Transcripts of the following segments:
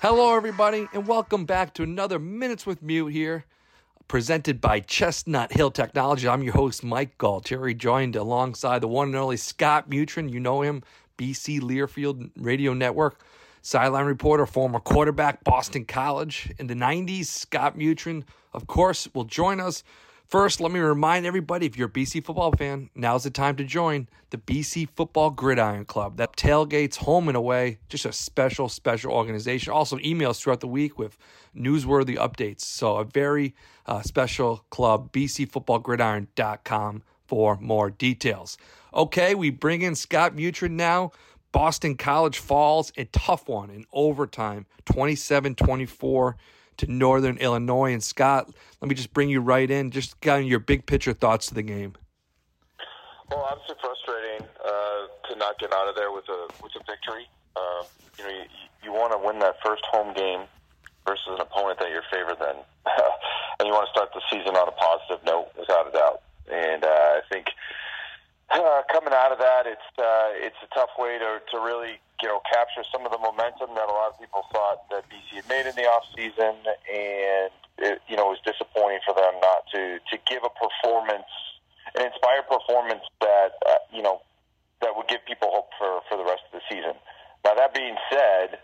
Hello, everybody, and welcome back to another Minutes with Mute here, presented by Chestnut Hill Technology. I'm your host, Mike Gualtieri, joined alongside the one and only Scott Mutryn. You know him, BC Learfield Radio Network, sideline reporter, former quarterback, Boston College in the 90s. Scott Mutryn, of course, will join us First, let me remind everybody if you're a BC football fan, now's the time to join the BC Football Gridiron Club. That tailgates home and away, just a special, special organization. Also, emails throughout the week with newsworthy updates. So, a very uh, special club, bcfootballgridiron.com for more details. Okay, we bring in Scott Mutryn now. Boston College falls a tough one in overtime, 27 24 to Northern Illinois. And Scott, let me just bring you right in, just of your big picture thoughts to the game. Well, obviously frustrating uh, to not get out of there with a with a victory. Uh, you know, you, you want to win that first home game versus an opponent that you're favored then, and you want to start the season on a positive note, without a doubt. And uh, I think uh, coming out of that, it's uh, it's a tough way to to really you know capture some of the momentum that a lot of people thought that BC had made in the off season, and it, you know it was disappointing for them not to to give a performance, an inspired performance that uh, you know that would give people hope for for the rest of the season. Now that being said,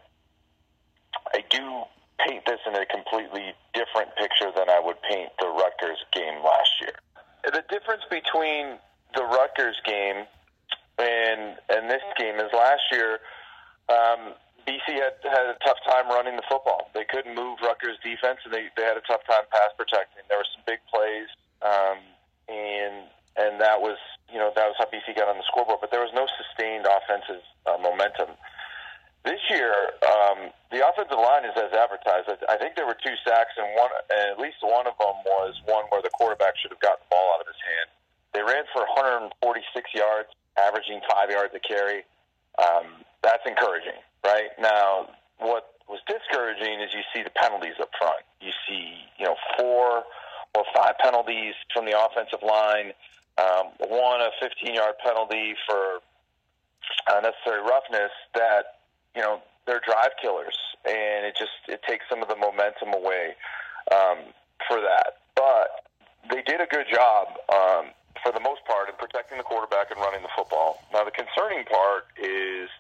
I do paint this in a completely different picture than I would paint the Rutgers game last year. The difference between the Rutgers game and and this game is last year. Um, BC had had a tough time running the football. They couldn't move Rutgers defense, and they they had a tough time pass protecting. There were some big plays, um, and and that was you know that was how BC got on the scoreboard. But there was no sustained offensive uh, momentum. This year, um, the offensive line is as advertised. I think there were two sacks, and one, and at least one of them was one where the quarterback should have gotten the ball out of his. They ran for 146 yards, averaging five yards a carry. Um, that's encouraging, right? Now, what was discouraging is you see the penalties up front. You see, you know, four or five penalties from the offensive line. Um, one a 15-yard penalty for unnecessary roughness. That you know they're drive killers, and it just it takes some of the momentum away um, for that. But they did a good job. Um, for the most part in protecting the quarterback and running the football. Now, the concerning part is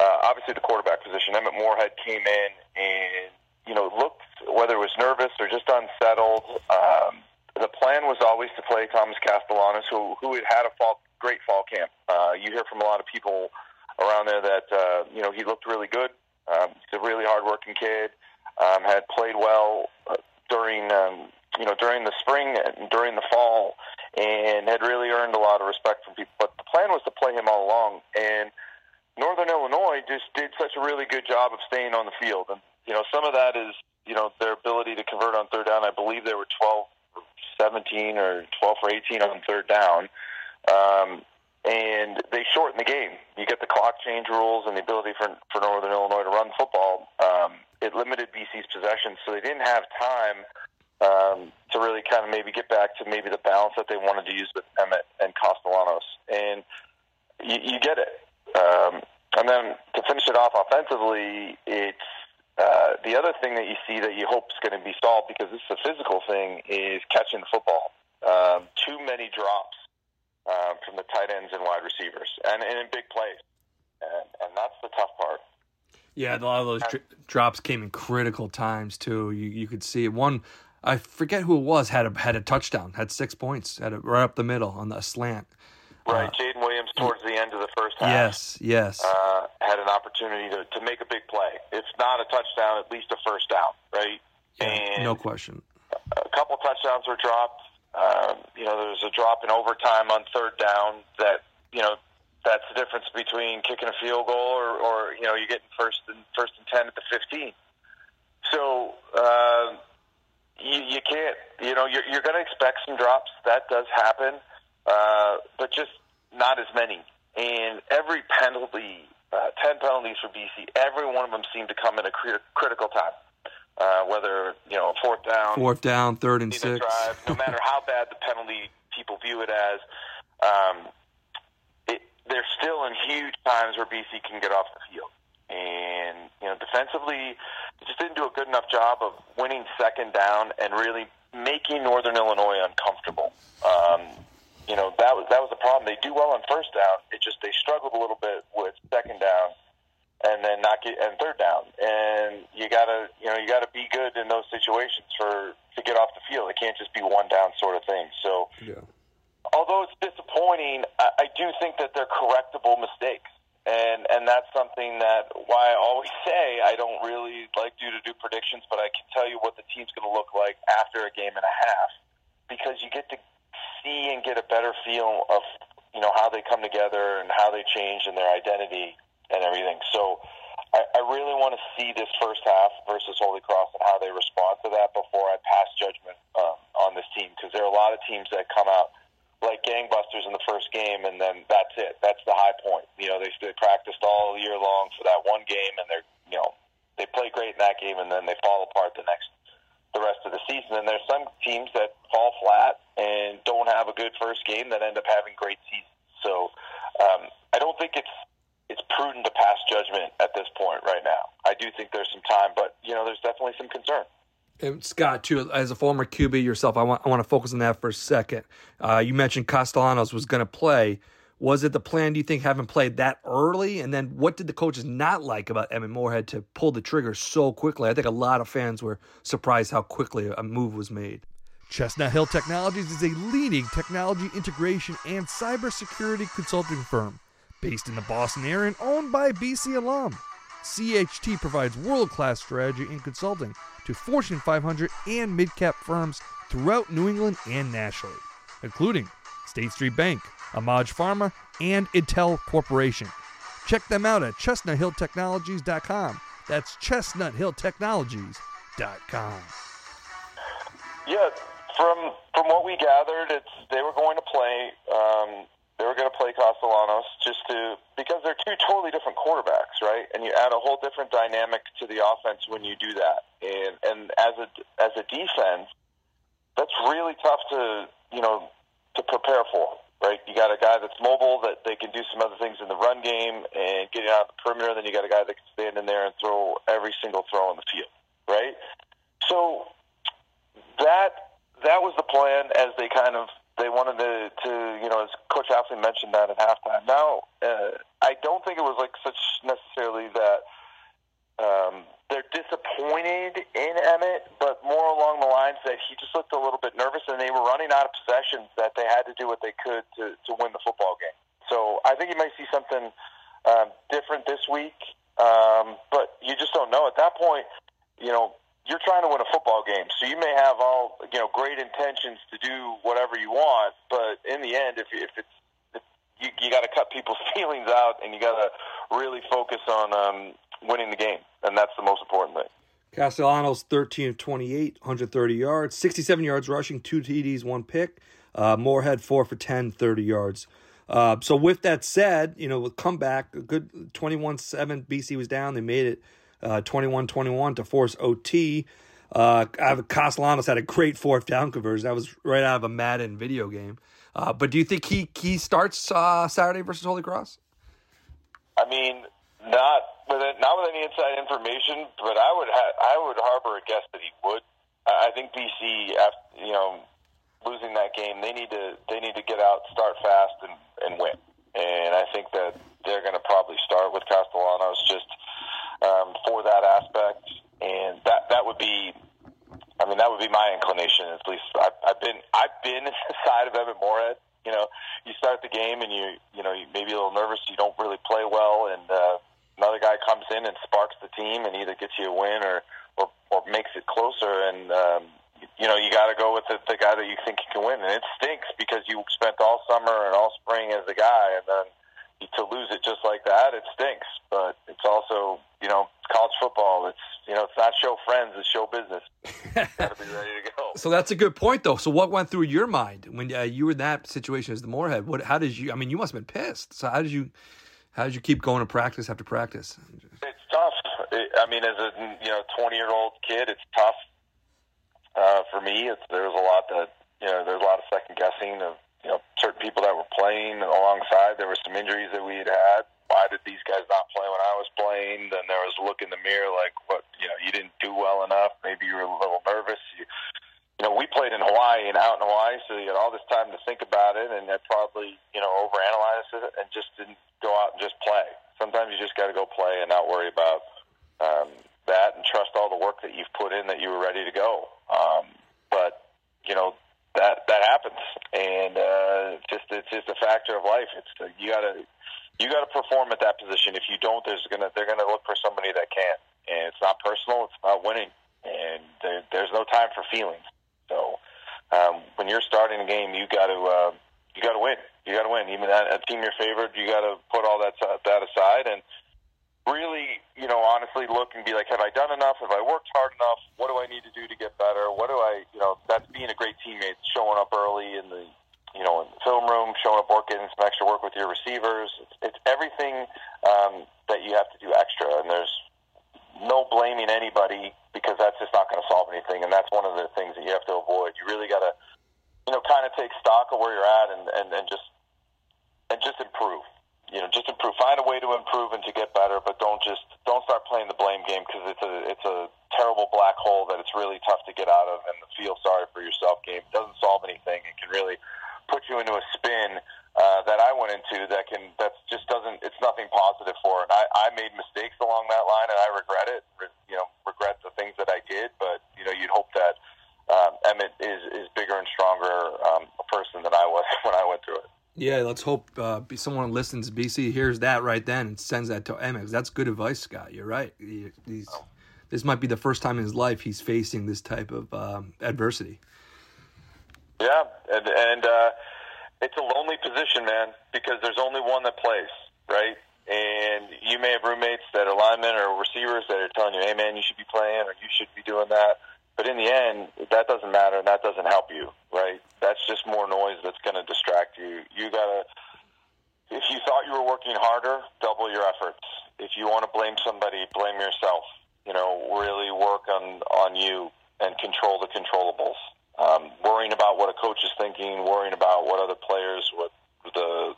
uh, obviously the quarterback position. Emmett Morehead came in and you know looked whether it was nervous or just unsettled. Um, the plan was always to play Thomas Castellanos, who who had had a fall, great fall camp. Uh, you hear from a lot of people around there that uh, you know he looked really good. Um, he's a really hardworking kid. Um, had played well uh, during um, you know during the spring and during the fall and had really earned a lot of respect from people. But the plan was to play him all along, and Northern Illinois just did such a really good job of staying on the field. And you know, some of that is you know their ability to convert on third down. I believe they were 12 or 17 or 12 for 18 on third down. Um, and they shorten the game. You get the clock change rules and the ability for for Northern Illinois to run football. Um, it limited BC's possessions, so they didn't have time um, to really kind of maybe get back to maybe the balance that they wanted to use with Emmett and Castellanos. And you, you get it. Um, and then to finish it off offensively, it's uh, the other thing that you see that you hope is going to be solved because this is a physical thing is catching the football. Um, too many drops uh, from the tight ends and wide receivers, and, and in big plays, and, and that's the tough part. Yeah, a lot of those dr- drops came in critical times too. You you could see one I forget who it was had a had a touchdown, had six points, had it right up the middle on the slant. Right, uh, Jaden Williams towards the end of the first half. Yes, yes. Uh, had an opportunity to, to make a big play. If not a touchdown, at least a first down, right? Yeah, and no question. A couple touchdowns were dropped. Um, you know, there was a drop in overtime on third down that you know that's the difference between kicking a field goal or, or you know you're getting first and first and ten at the fifteen. So uh, can't. You know, you're, you're going to expect some drops. That does happen, uh, but just not as many. And every penalty, uh, ten penalties for BC, every one of them seemed to come in a crit- critical time. Uh, whether you know fourth down, fourth down, third and six, drive, no matter how bad the penalty people view it as, um, it, there's still in huge times where BC can get off the field. And you know, defensively, just didn't do a good enough job of winning second down and really making Northern Illinois uncomfortable. Um, you know, that was that was the problem. They do well on first down. It just they struggled a little bit with second down and then not get and third down. And you gotta you know you gotta be good in those situations for to get off the field. It can't just be one down sort of thing. So, yeah. although it's disappointing, I, I do think that they're correctable mistakes. And and that's something that why I always say I don't really like you to do predictions, but I can tell you what the team's going to look like after a game and a half because you get to see and get a better feel of you know how they come together and how they change in their identity and everything. So I, I really want to see this first half versus Holy Cross and how they respond to that before I pass judgment um, on this team because there are a lot of teams that come out like gangbusters in the first game, and then that's it. That's the high point. You know, they they practiced all year long for that one game, and they're you know they play great in that game, and then they fall apart the next the rest of the season. And there's some teams that fall flat and don't have a good first game that end up having great seasons. So um, I don't think it's it's prudent to pass judgment at this point right now. I do think there's some time, but you know, there's definitely some concern. And Scott, too, as a former QB yourself, I want I want to focus on that for a second. Uh, you mentioned Castellanos was going to play. Was it the plan? Do you think having played that early, and then what did the coaches not like about Emmett Morehead to pull the trigger so quickly? I think a lot of fans were surprised how quickly a move was made. Chestnut Hill Technologies is a leading technology integration and cybersecurity consulting firm based in the Boston area and owned by BC alum. CHT provides world class strategy and consulting to Fortune 500 and mid cap firms throughout New England and nationally, including State Street Bank, Amaj Pharma, and Intel Corporation. Check them out at chestnuthilltechnologies.com. That's chestnuthilltechnologies.com. Yeah, from from what we gathered, it's they were going to play. Um, they were going to play Castellanos just to because they're two totally different quarterbacks, right? And you add a whole different dynamic to the offense when you do that. And and as a as a defense, that's really tough to you know to prepare for, right? You got a guy that's mobile that they can do some other things in the run game and getting out the perimeter. Then you got a guy that can stand in there and throw every single throw on the field, right? So that that was the plan as they kind of they wanted to, to you know, as Coach Hafley mentioned that at halftime. Now, uh, I don't think it was like such necessarily that um, they're disappointed in Emmett, but more along the lines that he just looked a little bit nervous, and they were running out of possessions that they had to do what they could to, to win the football game. So I think you might see something um, different this week, um, but you just don't know at that point. You know, you're trying to win a football game, so you may have all you know great intentions to do whatever you want, but in the end, if if it's if you, you got to cut people's feelings out, and you got to really focus on um, winning the game, and that's the most important thing. Castellanos 13 of 28, 130 yards, 67 yards rushing, two TDs, one pick. Uh, Morehead 4 for 10, 30 yards. Uh, so with that said, you know, with comeback, a good 21-7, BC was down. They made it 21 21 to force OT. Uh, Castellanos had a great fourth down conversion. That was right out of a Madden video game. Uh, but do you think he he starts uh, Saturday versus Holy Cross? I mean, not with it, not with any inside information, but I would ha- I would harbor a guess that he would. I think BC, after, you know, losing that game, they need to they need to get out, start fast, and, and win. And I think that they're going to probably start with Castellanos just um, for that aspect, and that that would be. I mean, that would be my inclination. At least I've, I've been I've been inside of Emmett Morehead. You know, you start the game and you you know you may a little nervous. You don't really play well, and uh, another guy comes in and sparks the team and either gets you a win or or, or makes it closer. And um, you know, you got to go with the, the guy that you think you can win. And it stinks because you spent all summer and all spring as the guy, and then to lose it just like that, it stinks. But it's also, you know, college football. It's you know, it's not show friends, it's show business. got to be ready to go. so that's a good point, though. So what went through your mind when uh, you were in that situation as the Morehead? What? How did you? I mean, you must have been pissed. So how did you? How did you keep going to practice after practice? It's tough. It, I mean, as a you know twenty year old kid, it's tough. Uh, for me, it's there's a lot that you know there's a lot of second guessing of certain people that were playing alongside. There were some injuries that we had had. Why did these guys not play when I was playing? Then there was look in the mirror like, what you know, you didn't do well enough. Maybe you were a little nervous. You, you know, we played in Hawaii and out in Hawaii, so you had all this time to think about it, and I probably you know overanalyzed it and just didn't go out and just play. Sometimes you just got to go play and not worry about um, that, and trust all the work that you've put in that you were ready to go. Um, but you know that that happens, and uh, just it's just a factor of life. It's uh, you gotta you gotta perform at that position. If you don't, there's gonna they're gonna look for somebody that can, and it's not personal. It's about winning, and there, there's no time for feelings. So um, when you're starting a game, you got to uh, you got to win. You got to win. Even a team you're favored, you got to put all that that aside and really, you know, honestly look and be like, have I done enough? Have I worked hard enough? What do I need to do to get better? What do I, you know, that's being a great teammate, showing up early in the, you know, in the film room, showing up, working some extra work with your receivers. It's, it's everything um, that you have to do extra, and there's no blaming anybody because that's just not going to solve anything, and that's one of the things that you have to avoid. You really got to, you know, kind of take stock of where you're at and, and, and just and just improve you know, just improve. Find a way to improve and to get better, but don't just don't start playing the blame game because it's a it's a terrible black hole that it's really tough to get out of. And the feel sorry for yourself game doesn't solve anything. It can really put you into a spin uh, that I went into that can that just doesn't it's nothing positive for. And I, I made mistakes along that line, and I regret it. You know, regret the things that I did. But you know, you'd hope that um, Emmett is is bigger and stronger um, a person than I was when I went through it. Yeah, let's hope uh, someone listens. BC hears that right then and sends that to Emmett. That's good advice, Scott. You're right. He, this might be the first time in his life he's facing this type of um, adversity. Yeah, and, and uh, it's a lonely position, man, because there's only one that plays, right? And you may have roommates that are linemen or receivers that are telling you, "Hey, man, you should be playing, or you should be doing that." But in the end, that doesn't matter, and that doesn't help you, right? That's just more noise that's going to distract you. You gotta. If you thought you were working harder, double your efforts. If you want to blame somebody, blame yourself. You know, really work on on you and control the controllables. Um, worrying about what a coach is thinking, worrying about what other players, what the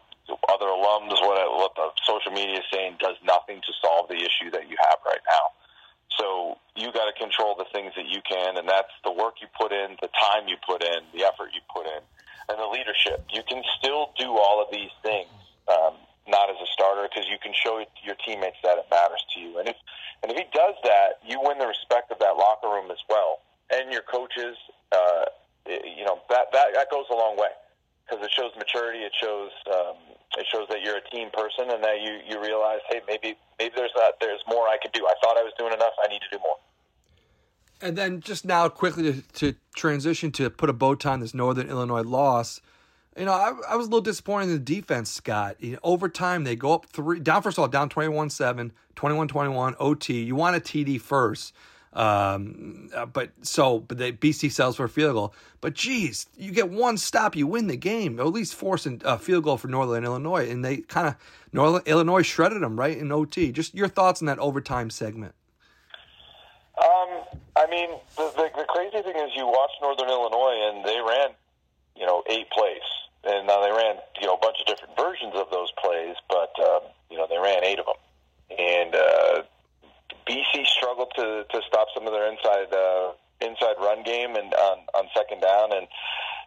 other alums, what what the social media is saying, does nothing to solve the issue that you have right now. So you got to control the things that you can, and that's the work you put in, the time you put in, the effort you put in, and the leadership. You can still do all of these things, um, not as a starter, because you can show your teammates that it matters to you. And if and if he does that, you win the respect of that locker room as well, and your coaches. Uh, you know that that that goes a long way because it shows maturity. It shows um, it shows that you're a team person and that you you realize, hey, maybe maybe there's that there's more I could do. I thought I was doing enough. I need to do more. And then just now, quickly to, to transition to put a bow tie on this Northern Illinois loss. You know, I, I was a little disappointed in the defense, Scott. You know, over time, they go up three, down, first of all, down 21 7, 21 21, OT. You want a TD first. Um, uh, but so, but the BC sells for a field goal. But geez, you get one stop, you win the game. At least force a field goal for Northern Illinois, and they kind of Northern Illinois shredded them right in OT. Just your thoughts on that overtime segment. Um, I mean, the, the, the crazy thing is, you watch Northern Illinois, and they ran, you know, eight plays, and now they ran, you know, a bunch of different versions of those plays, but um, you know, they ran eight of them, and uh, BC struggled to to stop some of their inside uh, inside run game and on on second down. And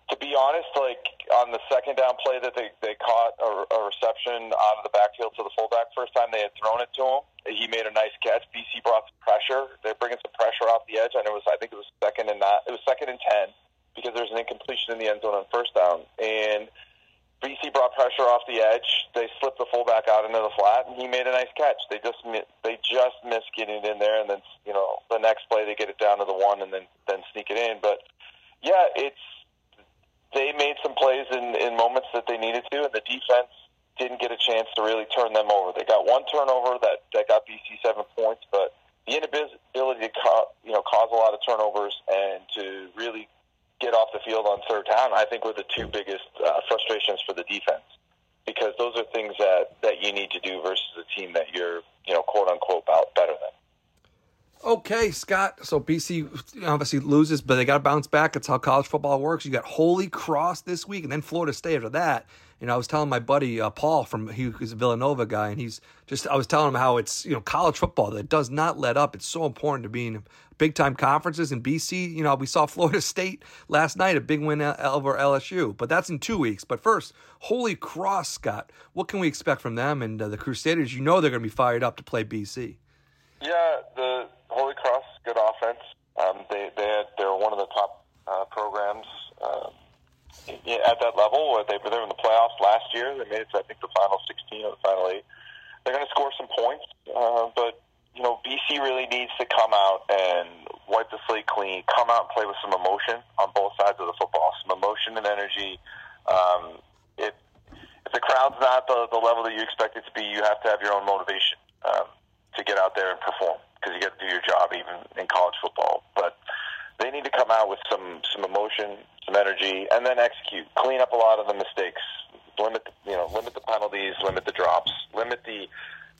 to be honest, like on the second down play that they they caught a, a reception out of the backfield to the fullback first time they had thrown it to him. He made a nice catch. BC brought some pressure. They're bringing some pressure off the edge, and it was I think it was second and not it was second and ten because there was an incompletion in the end zone on first down and BC brought pressure off the edge. They slipped the fullback out into the flat, and he made a nice catch. They just they just missed getting it in there, and then you know the next play they get it down to the one, and then then sneak it in. But yeah, it's they made some plays in in moments that they needed to, and the defense didn't get a chance to really turn them over. They got one turnover that that got BC seven points, but the inability to co- you know cause a lot of turnovers and to really off the field on third down, I think were the two biggest uh, frustrations for the defense because those are things that, that you need to do versus a team that you're, you know, quote unquote, out better than. Okay, Scott. So BC obviously loses, but they got to bounce back. It's how college football works. You got Holy Cross this week, and then Florida State after that. And I was telling my buddy uh, Paul from he, he's a Villanova guy, and he's just I was telling him how it's you know college football that does not let up. It's so important to be in big time conferences. In BC, you know we saw Florida State last night, a big win over LSU, but that's in two weeks. But first, Holy Cross, Scott. What can we expect from them and uh, the Crusaders? You know they're going to be fired up to play BC. Yeah, the Holy Cross, good offense. Um, they they had, they're one of the top uh, programs at that level. They were there in the playoffs last year. They made it to I think the final 16 or the final eight. They're going to score some points, uh, but you know BC really needs to come out and wipe the slate clean. Come out and play with some emotion on both sides of the football, some emotion and energy. Um, if if the crowd's not the, the level that you expect it to be, you have to have your own motivation um, to get out there and perform because you got to do your job even in college football. But they need to come out with some some emotion, some energy, and then execute. Clean up a lot of the mistakes. Limit the, you know limit the penalties, limit the drops, limit the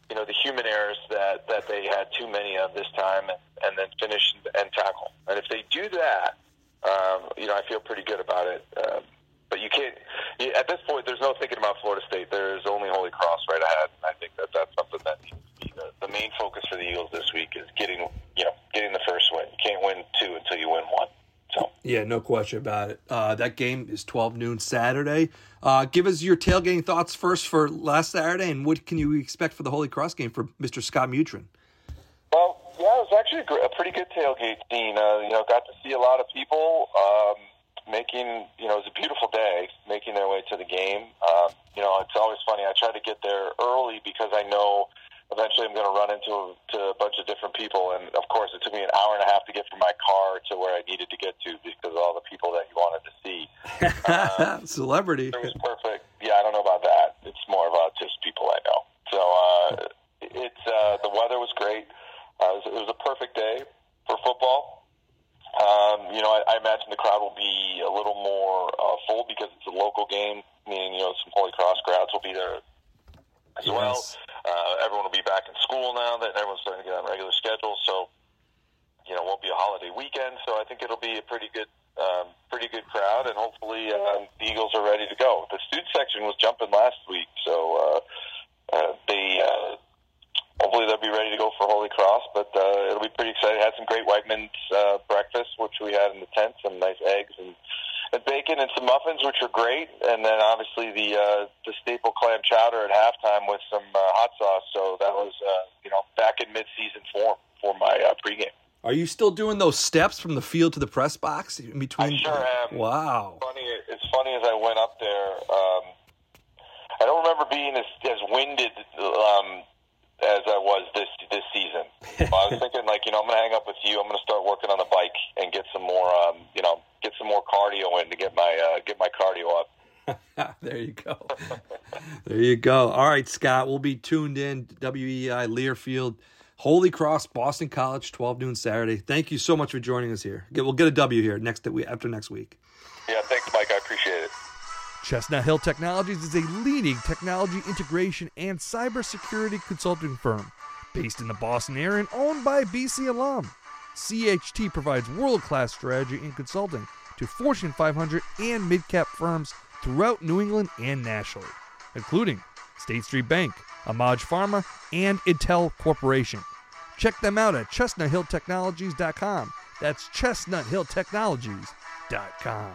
you know the human errors that that they had too many of this time, and, and then finish and tackle. And if they do that, um, you know I feel pretty good about it. Um, but you can't. At this point, there's no thinking about Florida State. There's only Holy Cross right ahead. And I think that that's something that needs to be the, the main focus for the Eagles this week is getting you know getting the first win. You can't win two until you win one. So yeah, no question about it. Uh, that game is 12 noon Saturday. Uh, give us your tailgating thoughts first for last Saturday, and what can you expect for the Holy Cross game for Mr. Scott Mutryn? Well, yeah, it was actually a, gr- a pretty good tailgate scene. Uh, you know, got to see a lot of people. Um, making, you know, it was a beautiful day, making their way to the game. Um, you know, it's always funny. I try to get there early because I know eventually I'm going to run into a, to a bunch of different people. And of course, it took me an hour and a half to get from my car to where I needed to get to because of all the people that you wanted to see. Um, Celebrity. It was perfect. Yeah, I don't know about that. It's more about just people I know. So uh, it's uh, the weather was great. Uh, it, was, it was a perfect day for football. Um, you know, I, I imagine the crowd will be a little more uh, full because it's a local game. Meaning, you know, some Holy Cross crowds will be there as Yes. well. Uh, everyone will be back in school now that everyone's starting to get on regular schedules. So, you know, won't be a holiday weekend. So I think it'll be a pretty good, um, pretty good crowd, and hopefully uh, the Eagles are ready to go. The student section was jumping last week, so uh, uh, they. Uh, hopefully they'll be ready to go for Holy Cross. But uh, it'll be pretty exciting. Had some great Wegmans uh, breakfast, which we had in the tent, some nice eggs and, and bacon and some muffins, which were great. And then obviously the uh, the staple clam chowder at halftime with some uh, hot sauce. So that was uh, you know back in mid season form for my uh, pregame. Are you still doing those steps from the field to the press box in between? I sure am. Wow. Funny, it's funny as I went up there. Um, I don't remember being as as winded um, as I was this this season. I was thinking like you know I'm gonna hang up with you. I'm gonna start working on the bike and get some more um, you know get some more cardio in to get my uh, get my cardio up. there you go. there you go. All right, Scott. We'll be tuned in. WEEI Learfield, Holy Cross, Boston College, 12 noon Saturday. Thank you so much for joining us here. Get- We'll get a W here next we after next week. Yeah, thanks, Mike. I appreciate it. Chestnut Hill Technologies is a leading technology integration and cybersecurity consulting firm based in the Boston area and owned by BC alum. CHT provides world class strategy and consulting to Fortune 500 and mid cap firms throughout New England and nationally, including State Street Bank, Amaj Pharma, and Intel Corporation. Check them out at chestnuthilltechnologies.com. That's chestnuthilltechnologies.com.